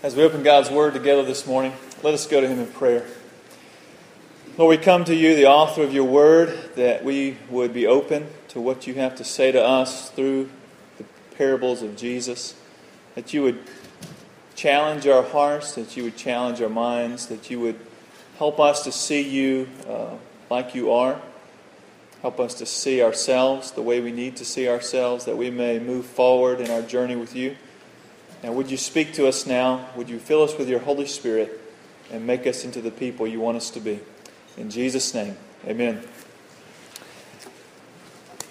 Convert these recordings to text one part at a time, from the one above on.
As we open God's Word together this morning, let us go to Him in prayer. Lord, we come to you, the author of your Word, that we would be open to what you have to say to us through the parables of Jesus, that you would challenge our hearts, that you would challenge our minds, that you would help us to see you uh, like you are. Help us to see ourselves the way we need to see ourselves, that we may move forward in our journey with you. Now, would you speak to us now? Would you fill us with your Holy Spirit and make us into the people you want us to be? In Jesus' name, amen.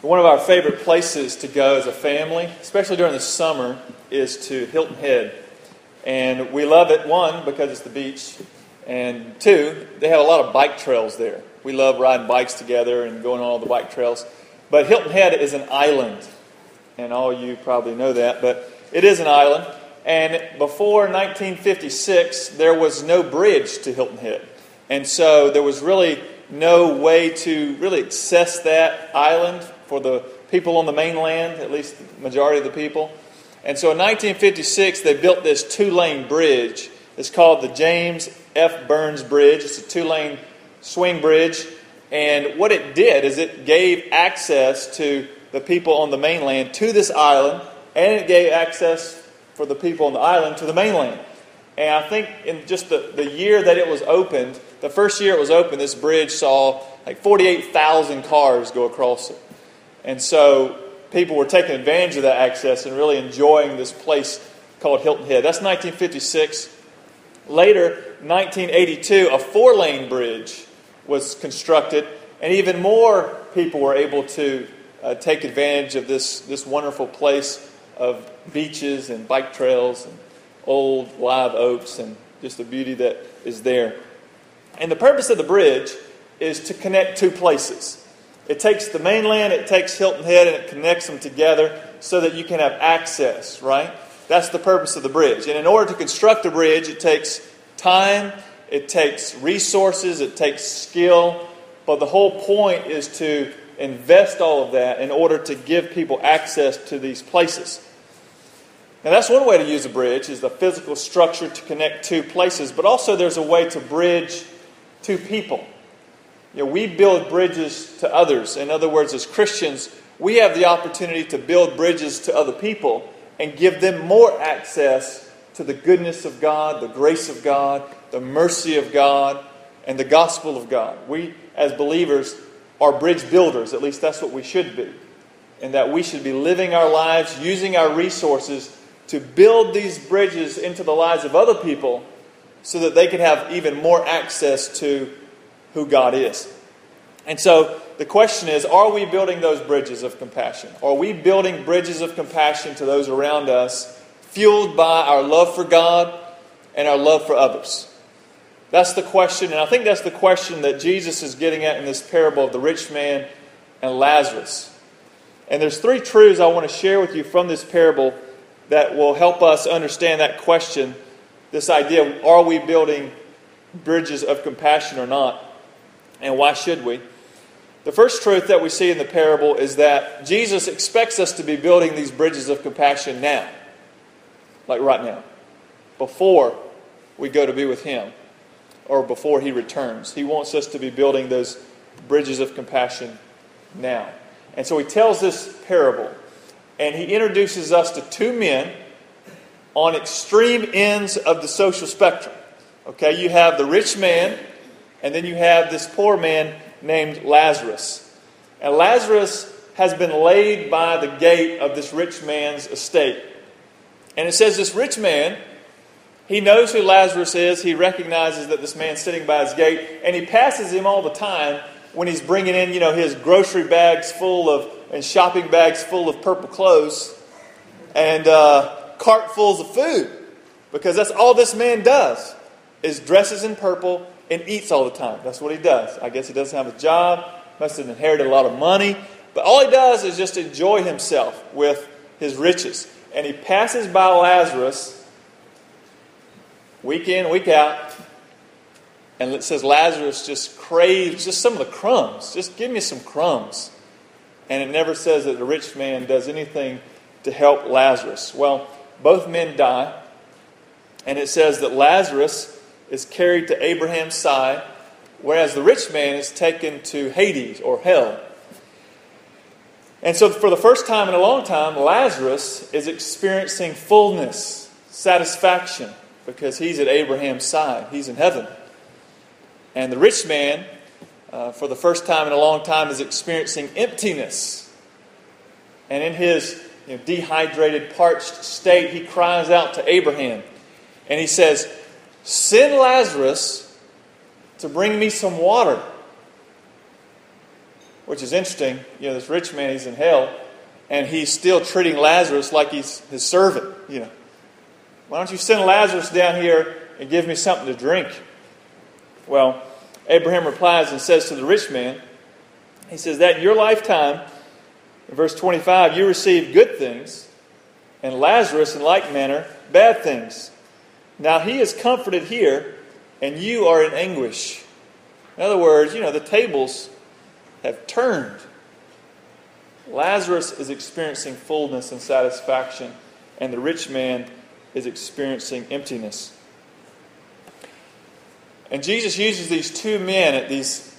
One of our favorite places to go as a family, especially during the summer, is to Hilton Head. And we love it, one, because it's the beach, and two, they have a lot of bike trails there. We love riding bikes together and going on all the bike trails. But Hilton Head is an island, and all you probably know that, but it is an island. And before 1956, there was no bridge to Hilton Head. And so there was really no way to really access that island for the people on the mainland, at least the majority of the people. And so in 1956, they built this two lane bridge. It's called the James F. Byrnes Bridge. It's a two lane swing bridge. And what it did is it gave access to the people on the mainland to this island, and it gave access for the people on the island to the mainland. And I think in just the, the year that it was opened, the first year it was opened, this bridge saw like 48,000 cars go across it. And so people were taking advantage of that access and really enjoying this place called Hilton Head. That's 1956. Later, 1982, a four lane bridge was constructed, and even more people were able to uh, take advantage of this, this wonderful place of beaches and bike trails and old live oaks and just the beauty that is there. And the purpose of the bridge is to connect two places. It takes the mainland, it takes Hilton Head, and it connects them together so that you can have access, right? That's the purpose of the bridge. And in order to construct a bridge, it takes time, it takes resources, it takes skill, but the whole point is to invest all of that in order to give people access to these places. Now, that's one way to use a bridge, is the physical structure to connect two places, but also there's a way to bridge two people. You know, we build bridges to others. In other words, as Christians, we have the opportunity to build bridges to other people and give them more access to the goodness of God, the grace of God, the mercy of God, and the gospel of God. We, as believers, are bridge builders. At least that's what we should be. And that we should be living our lives, using our resources to build these bridges into the lives of other people so that they can have even more access to who God is. And so the question is are we building those bridges of compassion? Are we building bridges of compassion to those around us, fueled by our love for God and our love for others? That's the question, and I think that's the question that Jesus is getting at in this parable of the rich man and Lazarus. And there's three truths I want to share with you from this parable that will help us understand that question this idea are we building bridges of compassion or not? And why should we? The first truth that we see in the parable is that Jesus expects us to be building these bridges of compassion now, like right now, before we go to be with Him or before He returns. He wants us to be building those bridges of compassion now. And so He tells this parable and he introduces us to two men on extreme ends of the social spectrum. Okay, you have the rich man, and then you have this poor man named Lazarus. And Lazarus has been laid by the gate of this rich man's estate. And it says this rich man, he knows who Lazarus is. He recognizes that this man's sitting by his gate, and he passes him all the time when he's bringing in, you know, his grocery bags full of and shopping bags full of purple clothes and uh, cartfuls of food because that's all this man does is dresses in purple and eats all the time. That's what he does. I guess he doesn't have a job, must have inherited a lot of money, but all he does is just enjoy himself with his riches. And he passes by Lazarus week in, week out, and it says Lazarus just craves just some of the crumbs. Just give me some crumbs. And it never says that the rich man does anything to help Lazarus. Well, both men die. And it says that Lazarus is carried to Abraham's side, whereas the rich man is taken to Hades or hell. And so, for the first time in a long time, Lazarus is experiencing fullness, satisfaction, because he's at Abraham's side. He's in heaven. And the rich man, uh, for the first time in a long time, is experiencing emptiness. And in his you know, dehydrated, parched state, he cries out to Abraham. And he says, Send Lazarus to bring me some water which is interesting. You know, this rich man, he's in hell, and he's still treating Lazarus like he's his servant. You know, why don't you send Lazarus down here and give me something to drink? Well, Abraham replies and says to the rich man, he says, That in your lifetime, in verse 25, you received good things, and Lazarus, in like manner, bad things. Now he is comforted here, and you are in anguish. In other words, you know, the tables have turned. Lazarus is experiencing fullness and satisfaction, and the rich man is experiencing emptiness. And Jesus uses these two men at these,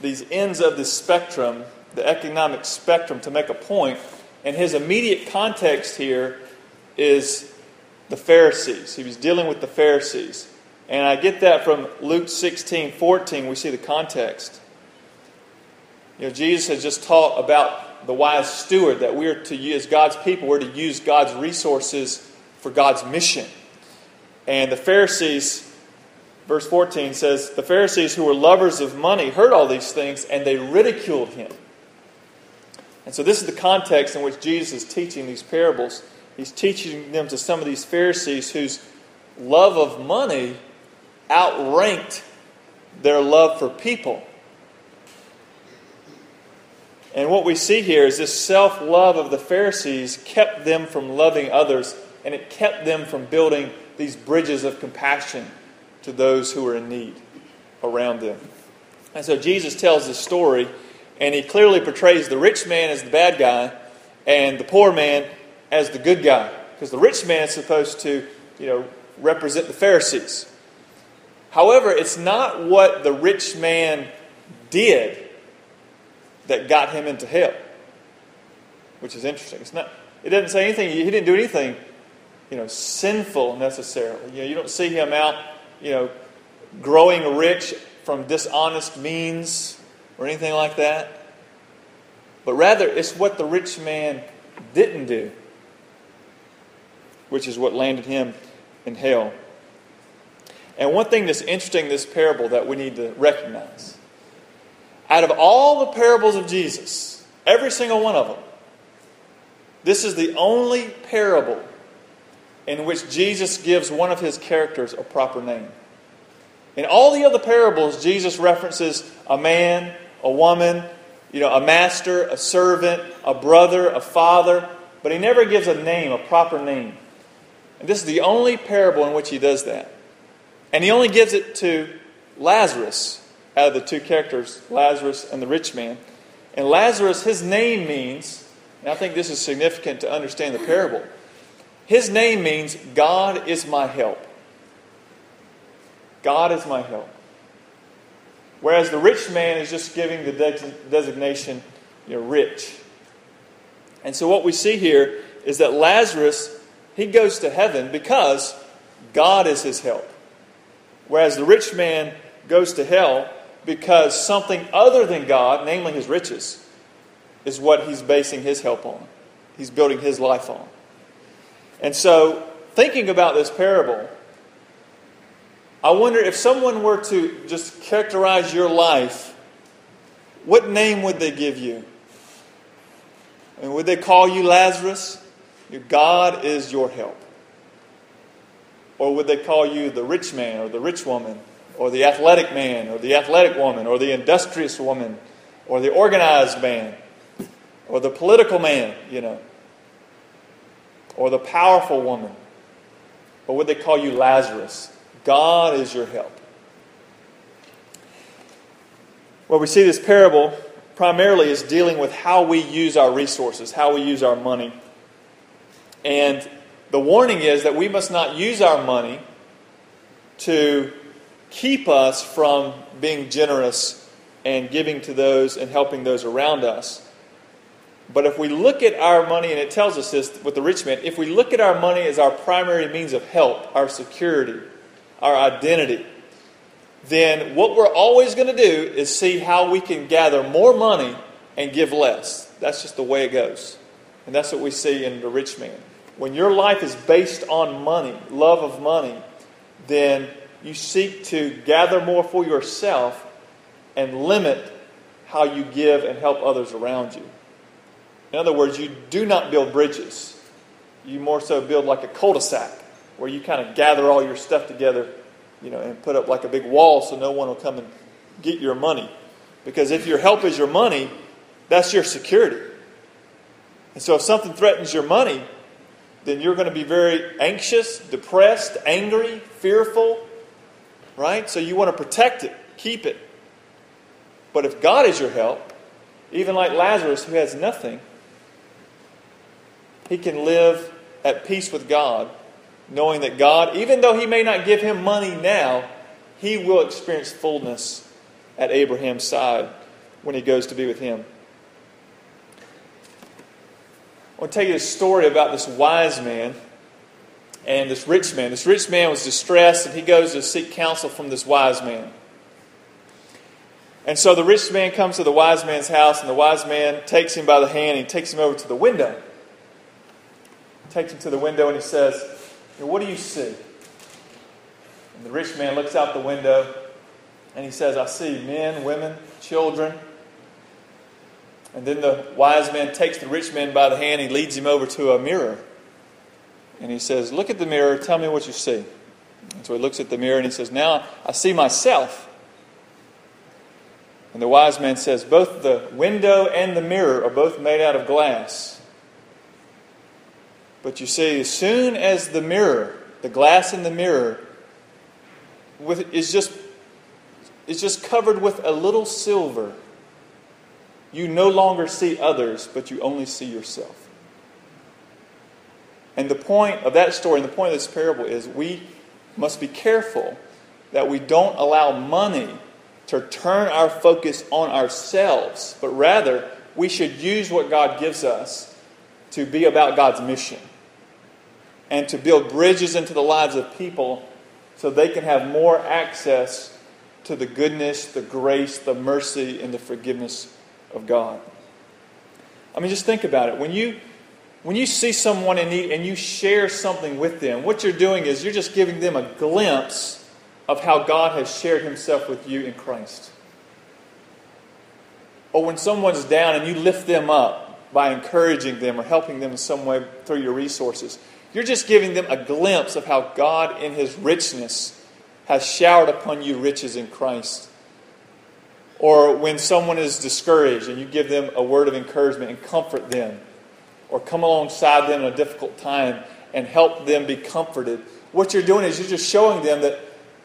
these ends of the spectrum, the economic spectrum, to make a point. And his immediate context here is the Pharisees. He was dealing with the Pharisees. And I get that from Luke 16 14. We see the context. You know, Jesus has just taught about the wise steward that we're to use God's people, we're to use God's resources for God's mission. And the Pharisees, verse 14 says, the Pharisees who were lovers of money heard all these things and they ridiculed him. And so, this is the context in which Jesus is teaching these parables. He's teaching them to some of these Pharisees whose love of money outranked their love for people. And what we see here is this self love of the Pharisees kept them from loving others, and it kept them from building these bridges of compassion to those who are in need around them. And so Jesus tells this story, and he clearly portrays the rich man as the bad guy and the poor man as the good guy. Because the rich man is supposed to, you know, represent the Pharisees. However, it's not what the rich man did that got him into hell, which is interesting. It's not, it doesn't say anything, he didn't do anything, you know, sinful necessarily. You know, you don't see him out, you know, growing rich from dishonest means or anything like that. But rather, it's what the rich man didn't do, which is what landed him in hell. And one thing that's interesting in this parable that we need to recognize out of all the parables of Jesus, every single one of them, this is the only parable in which Jesus gives one of his characters a proper name. In all the other parables, Jesus references a man, a woman, you know, a master, a servant, a brother, a father, but he never gives a name, a proper name. And this is the only parable in which he does that. And he only gives it to Lazarus, out of the two characters, Lazarus and the rich man. And Lazarus, his name means, and I think this is significant to understand the parable, his name means God is my help. God is my help. Whereas the rich man is just giving the de- designation, you rich. And so what we see here is that Lazarus, he goes to heaven because God is his help. Whereas the rich man goes to hell because something other than God, namely his riches, is what he's basing his help on. He's building his life on. And so, thinking about this parable, I wonder if someone were to just characterize your life, what name would they give you? And would they call you Lazarus? Your God is your help. Or would they call you the rich man or the rich woman? or the athletic man, or the athletic woman, or the industrious woman, or the organized man, or the political man, you know, or the powerful woman. Or would they call you Lazarus? God is your help. Well, we see this parable primarily is dealing with how we use our resources, how we use our money. And the warning is that we must not use our money to keep us from being generous and giving to those and helping those around us. But if we look at our money, and it tells us this with the rich man, if we look at our money as our primary means of help, our security, our identity, then what we're always going to do is see how we can gather more money and give less. That's just the way it goes. And that's what we see in the rich man. When your life is based on money, love of money, then you seek to gather more for yourself and limit how you give and help others around you. In other words, you do not build bridges. You more so build like a cul-de-sac where you kind of gather all your stuff together, you know, and put up like a big wall so no one will come and get your money. Because if your help is your money, that's your security. And so if something threatens your money, then you're going to be very anxious, depressed, angry, fearful, right? So you want to protect it, keep it. But if God is your help, even like Lazarus who has nothing, he can live at peace with God, knowing that God, even though he may not give him money now, he will experience fullness at Abraham's side when he goes to be with him. I want to tell you a story about this wise man and this rich man. This rich man was distressed, and he goes to seek counsel from this wise man. And so the rich man comes to the wise man's house, and the wise man takes him by the hand and takes him over to the window. Takes him to the window and he says, What do you see? And the rich man looks out the window and he says, I see men, women, children. And then the wise man takes the rich man by the hand, he leads him over to a mirror. And he says, Look at the mirror, tell me what you see. And so he looks at the mirror and he says, Now I see myself. And the wise man says, Both the window and the mirror are both made out of glass. But you see, as soon as the mirror, the glass in the mirror, with, is just is just covered with a little silver you no longer see others, but you only see yourself. And the point of that story and the point of this parable is we must be careful that we don't allow money to turn our focus on ourselves, but rather we should use what God gives us to be about God's mission and to build bridges into the lives of people so they can have more access to the goodness, the grace, the mercy, and the forgiveness of God. I mean, just think about it. When you when you see someone in need and you share something with them, what you're doing is you're just giving them a glimpse of how God has shared himself with you in Christ. Or when someone's down and you lift them up by encouraging them or helping them in some way through your resources, you're just giving them a glimpse of how God, in his richness, has showered upon you riches in Christ. Or when someone is discouraged and you give them a word of encouragement and comfort them, or come alongside them in a difficult time and help them be comforted, what you're doing is you're just showing them that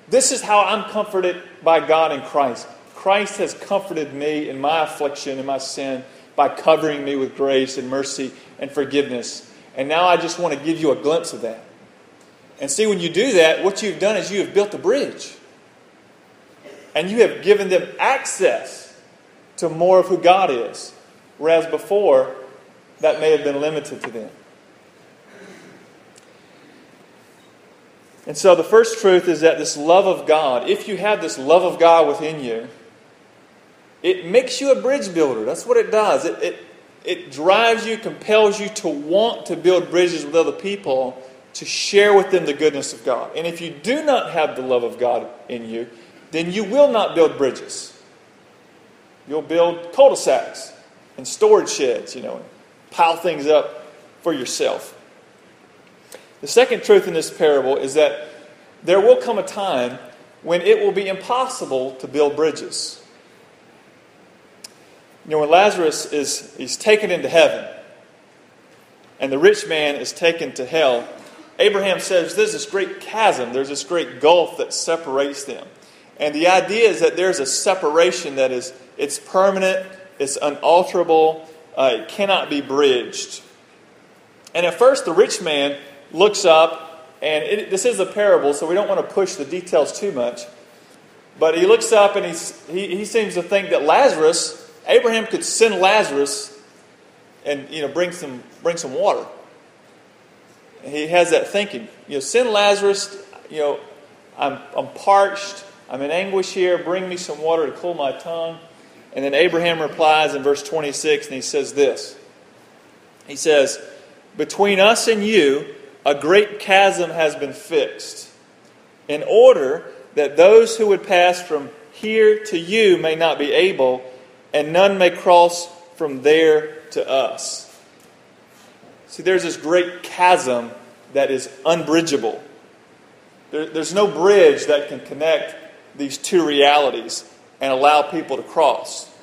this is how I'm comforted by God in Christ. Christ has comforted me in my affliction and my sin by covering me with grace and mercy and forgiveness. And now I just want to give you a glimpse of that. And see, when you do that, what you've done is you have built a bridge and you have given them access to more of who God is. Whereas before, that may have been limited to them. And so the first truth is that this love of God, if you have this love of God within you, it makes you a bridge builder. That's what it does. It, it, it drives you, compels you to want to build bridges with other people, to share with them the goodness of God. And if you do not have the love of God in you, then you will not build bridges. You'll build cul-de-sacs and storage sheds, you know, and pile things up for yourself. The second truth in this parable is that there will come a time when it will be impossible to build bridges. You know, when Lazarus is he's taken into heaven and the rich man is taken to hell, Abraham says there's this great chasm, there's this great gulf that separates them. And the idea is that there's a separation that is it's permanent, it's unalterable, uh, it cannot be bridged. And at first, the rich man looks up And it, this is a parable, so we don't want to push the details too much. But he looks up and he's, he, he seems to think that Lazarus, Abraham could send Lazarus and you know, bring, some, bring some water. He has that thinking. You know, send Lazarus, you know, I'm, I'm parched, I'm in anguish here, bring me some water to cool my tongue. And then Abraham replies in verse 26, and he says this He says, Between us and you, a great chasm has been fixed, in order that those who would pass from here to you may not be able, and none may cross from there to us. See, there's this great chasm that is unbridgeable. There, there's no bridge that can connect these two realities and allow people to cross.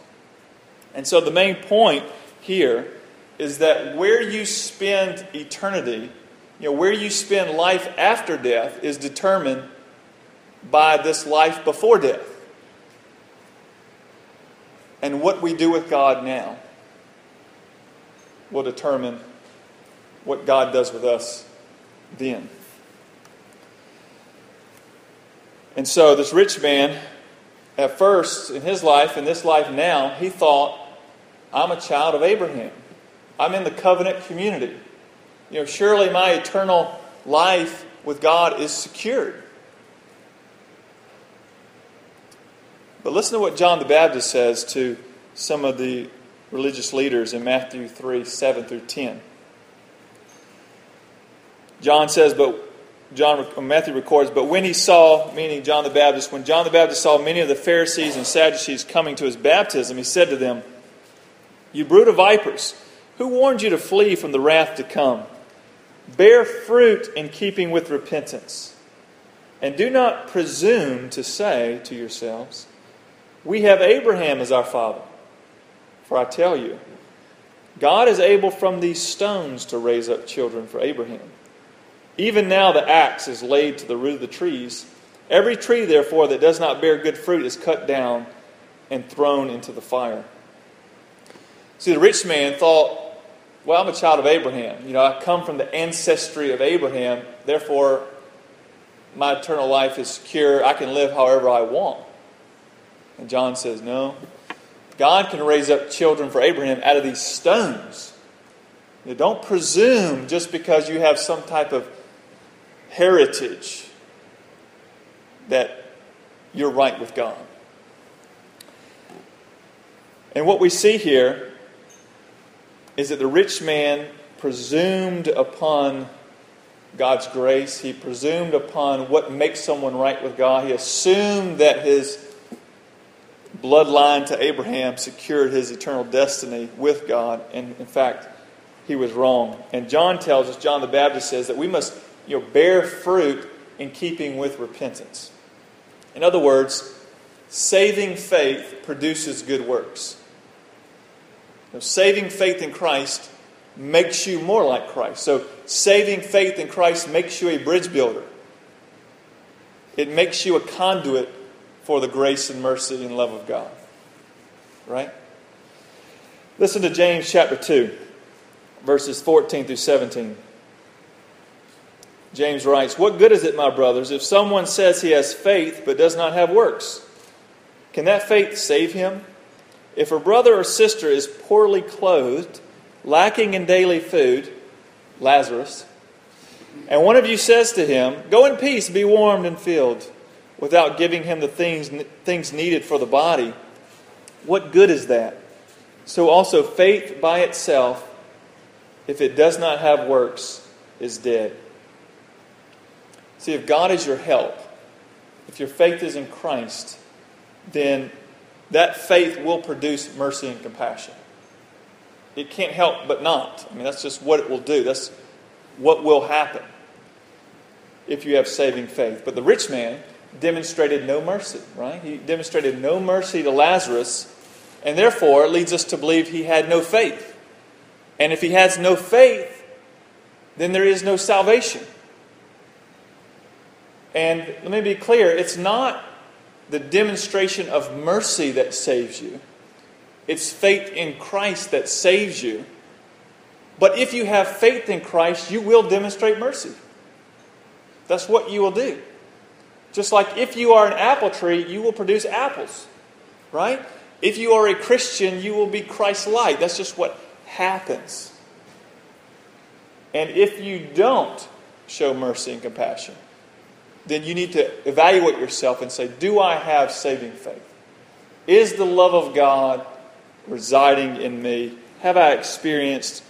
And so the main point here is that where you spend eternity, you know, where you spend life after death is determined by this life before death. And what we do with God now will determine what God does with us then. And so, this rich man, at first in his life, in this life now, he thought, I'm a child of Abraham. I'm in the covenant community. You know, surely my eternal life with God is secured. But listen to what John the Baptist says to some of the religious leaders in Matthew 3 7 through 10. John says, but John Matthew records, but when he saw, meaning John the Baptist, when John the Baptist saw many of the Pharisees and Sadducees coming to his baptism, he said to them, You brood of vipers, who warned you to flee from the wrath to come? Bear fruit in keeping with repentance. And do not presume to say to yourselves, We have Abraham as our father. For I tell you, God is able from these stones to raise up children for Abraham. Even now the axe is laid to the root of the trees. Every tree, therefore, that does not bear good fruit is cut down and thrown into the fire. See, the rich man thought, well, I'm a child of Abraham. You know, I come from the ancestry of Abraham. Therefore, my eternal life is secure. I can live however I want. And John says, no. God can raise up children for Abraham out of these stones. You don't presume just because you have some type of heritage that you're right with God. And what we see here is that the rich man presumed upon God's grace. He presumed upon what makes someone right with God. He assumed that his bloodline to Abraham secured his eternal destiny with God. And in fact, he was wrong. And John tells us, John the Baptist says, that we must you know, bear fruit in keeping with repentance. In other words, saving faith produces good works. You know, saving faith in Christ makes you more like Christ. So, saving faith in Christ makes you a bridge builder. It makes you a conduit for the grace and mercy and love of God. Right? Listen to James chapter 2, verses 14 through 17. James writes, What good is it, my brothers, if someone says he has faith but does not have works? Can that faith save him? If a brother or sister is poorly clothed, lacking in daily food, Lazarus, and one of you says to him, Go in peace, be warmed and filled, without giving him the things, things needed for the body, what good is that? So also, faith by itself, if it does not have works, is dead. See, if God is your help, if your faith is in Christ, then that faith will produce mercy and compassion. It can't help but not. I mean, that's just what it will do. That's what will happen if you have saving faith. But the rich man demonstrated no mercy, right? He demonstrated no mercy to Lazarus, and therefore leads us to believe he had no faith. And if he has no faith, then there is no salvation. And let me be clear it's not the demonstration of mercy that saves you, it's faith in Christ that saves you. But if you have faith in Christ, you will demonstrate mercy. that's what you will do. Just like if you are an apple tree, you will produce apples, right? If you are a Christian, you will be Christ like. That's just what happens. And if you don't show mercy and compassion, then you need to evaluate yourself and say, Do I have saving faith? Is the love of God residing in me? Have I experienced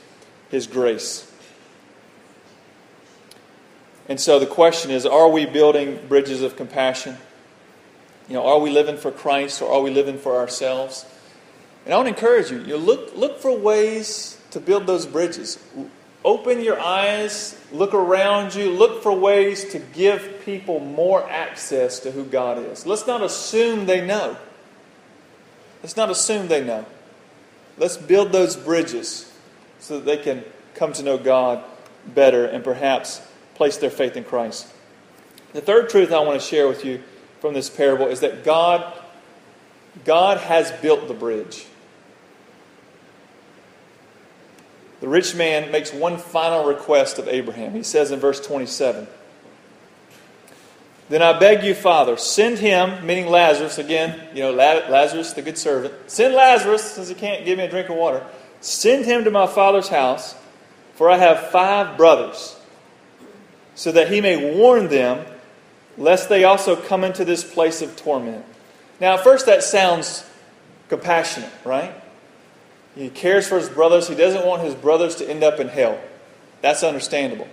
His grace? And so the question is are we building bridges of compassion? You know, are we living for Christ or are we living for ourselves? And I want to encourage you, you look, look for ways to build those bridges. Open your eyes, look around you, look for ways to give people more access to who God is. Let's not assume they know. Let's not assume they know. Let's build those bridges so that they can come to know God better and perhaps place their faith in Christ. The third truth I want to share with you from this parable is that God, God has built the bridge. The rich man makes one final request of Abraham. He says in verse 27 Then I beg you, Father, send him, meaning Lazarus, again, you know, Lazarus, the good servant, send Lazarus, since he can't give me a drink of water, send him to my father's house, for I have five brothers, so that he may warn them, lest they also come into this place of torment. Now, at first, that sounds compassionate, right? He cares for his brothers. He doesn't want his brothers to end up in hell. That's understandable.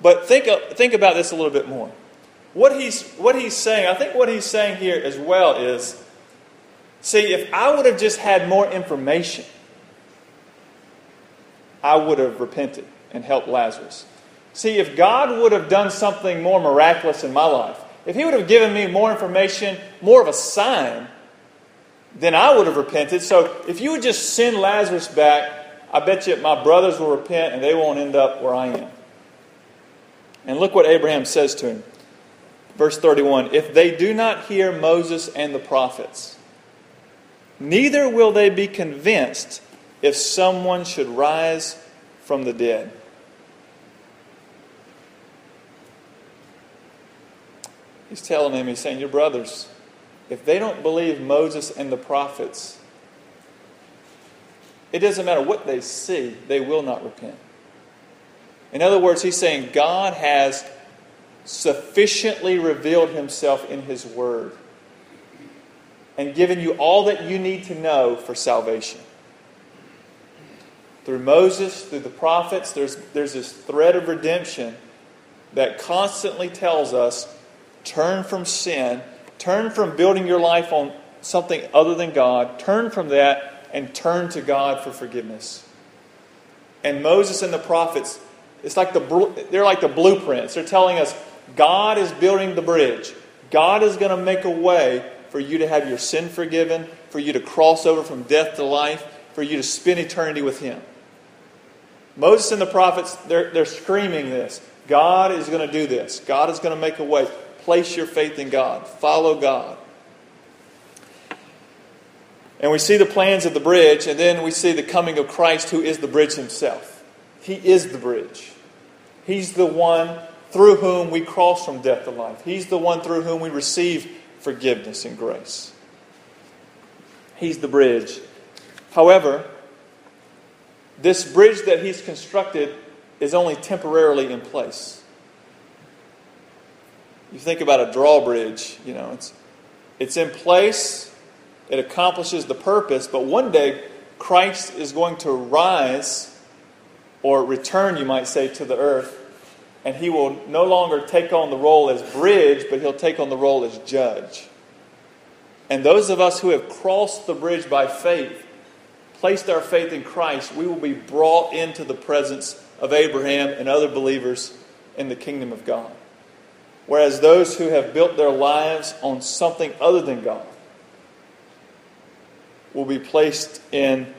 But think, think about this a little bit more. What he's, what he's saying, I think what he's saying here as well is see, if I would have just had more information, I would have repented and helped Lazarus. See, if God would have done something more miraculous in my life, if He would have given me more information, more of a sign, then I would have repented. So if you would just send Lazarus back, I bet you my brothers will repent and they won't end up where I am. And look what Abraham says to him. Verse 31 If they do not hear Moses and the prophets, neither will they be convinced if someone should rise from the dead. He's telling him, he's saying, Your brothers, if they don't believe Moses and the prophets, it doesn't matter what they see, they will not repent. In other words, he's saying God has sufficiently revealed himself in his word and given you all that you need to know for salvation. Through Moses, through the prophets, there's, there's this thread of redemption that constantly tells us turn from sin Turn from building your life on something other than God. Turn from that and turn to God for forgiveness. And Moses and the prophets, it's like the, they're like the blueprints. They're telling us God is building the bridge. God is going to make a way for you to have your sin forgiven, for you to cross over from death to life, for you to spend eternity with Him. Moses and the prophets, they're, they're screaming this God is going to do this. God is going to make a way. Place your faith in God. Follow God. And we see the plans of the bridge, and then we see the coming of Christ, who is the bridge himself. He is the bridge. He's the one through whom we cross from death to life. He's the one through whom we receive forgiveness and grace. He's the bridge. However, this bridge that he's constructed is only temporarily in place you think about a drawbridge, you know, it's, it's in place, it accomplishes the purpose, but one day Christ is going to rise or return, you might say, to the earth, and he will no longer take on the role as bridge, but he'll take on the role as judge. And those of us who have crossed the bridge by faith, placed our faith in Christ, we will be brought into the presence of Abraham and other believers in the kingdom of God. Whereas those who have built their lives on something other than God will be placed in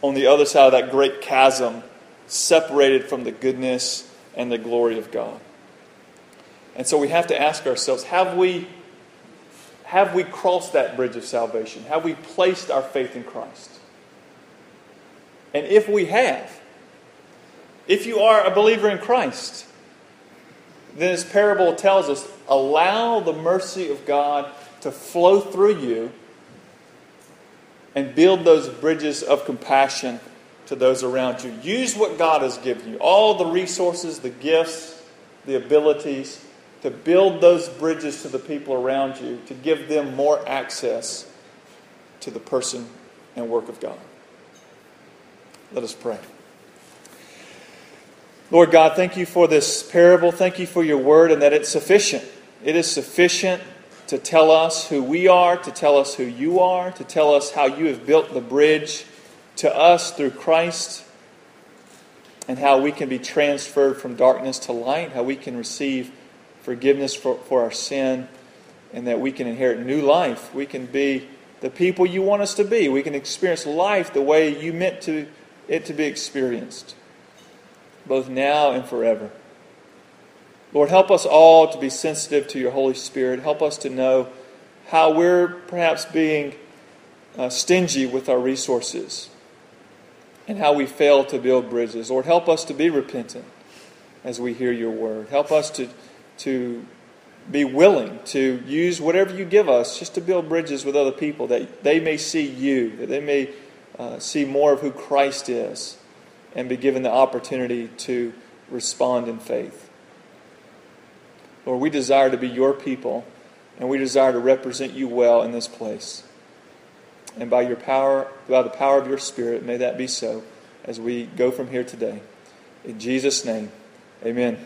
on the other side of that great chasm, separated from the goodness and the glory of God. And so we have to ask ourselves, have we have we crossed that bridge of salvation? Have we placed our faith in Christ? And if we have, if you are a believer in Christ, this parable tells us allow the mercy of God to flow through you and build those bridges of compassion to those around you. Use what God has given you all the resources, the gifts, the abilities to build those bridges to the people around you, to give them more access to the person and work of God. Let us pray. Lord God, thank you for this parable. Thank you for your word and that it's sufficient. It is sufficient to tell us who we are, to tell us who you are, to tell us how you have built the bridge to us through Christ, and how we can be transferred from darkness to light, how we can receive forgiveness for, for our sin, and that we can inherit new life. We can be the people you want us to be. We can experience life the way you meant to, it to be experienced, both now and forever. Lord, help us all to be sensitive to your Holy Spirit. Help us to know how we're perhaps being uh, stingy with our resources and how we fail to build bridges. Lord, help us to be repentant as we hear your word. Help us to, to be willing to use whatever you give us just to build bridges with other people that they may see you, that they may uh, see more of who Christ is, and be given the opportunity to respond in faith. Lord, we desire to be your people, and we desire to represent you well in this place. And by your power, by the power of your Spirit, may that be so as we go from here today. In Jesus' name, amen.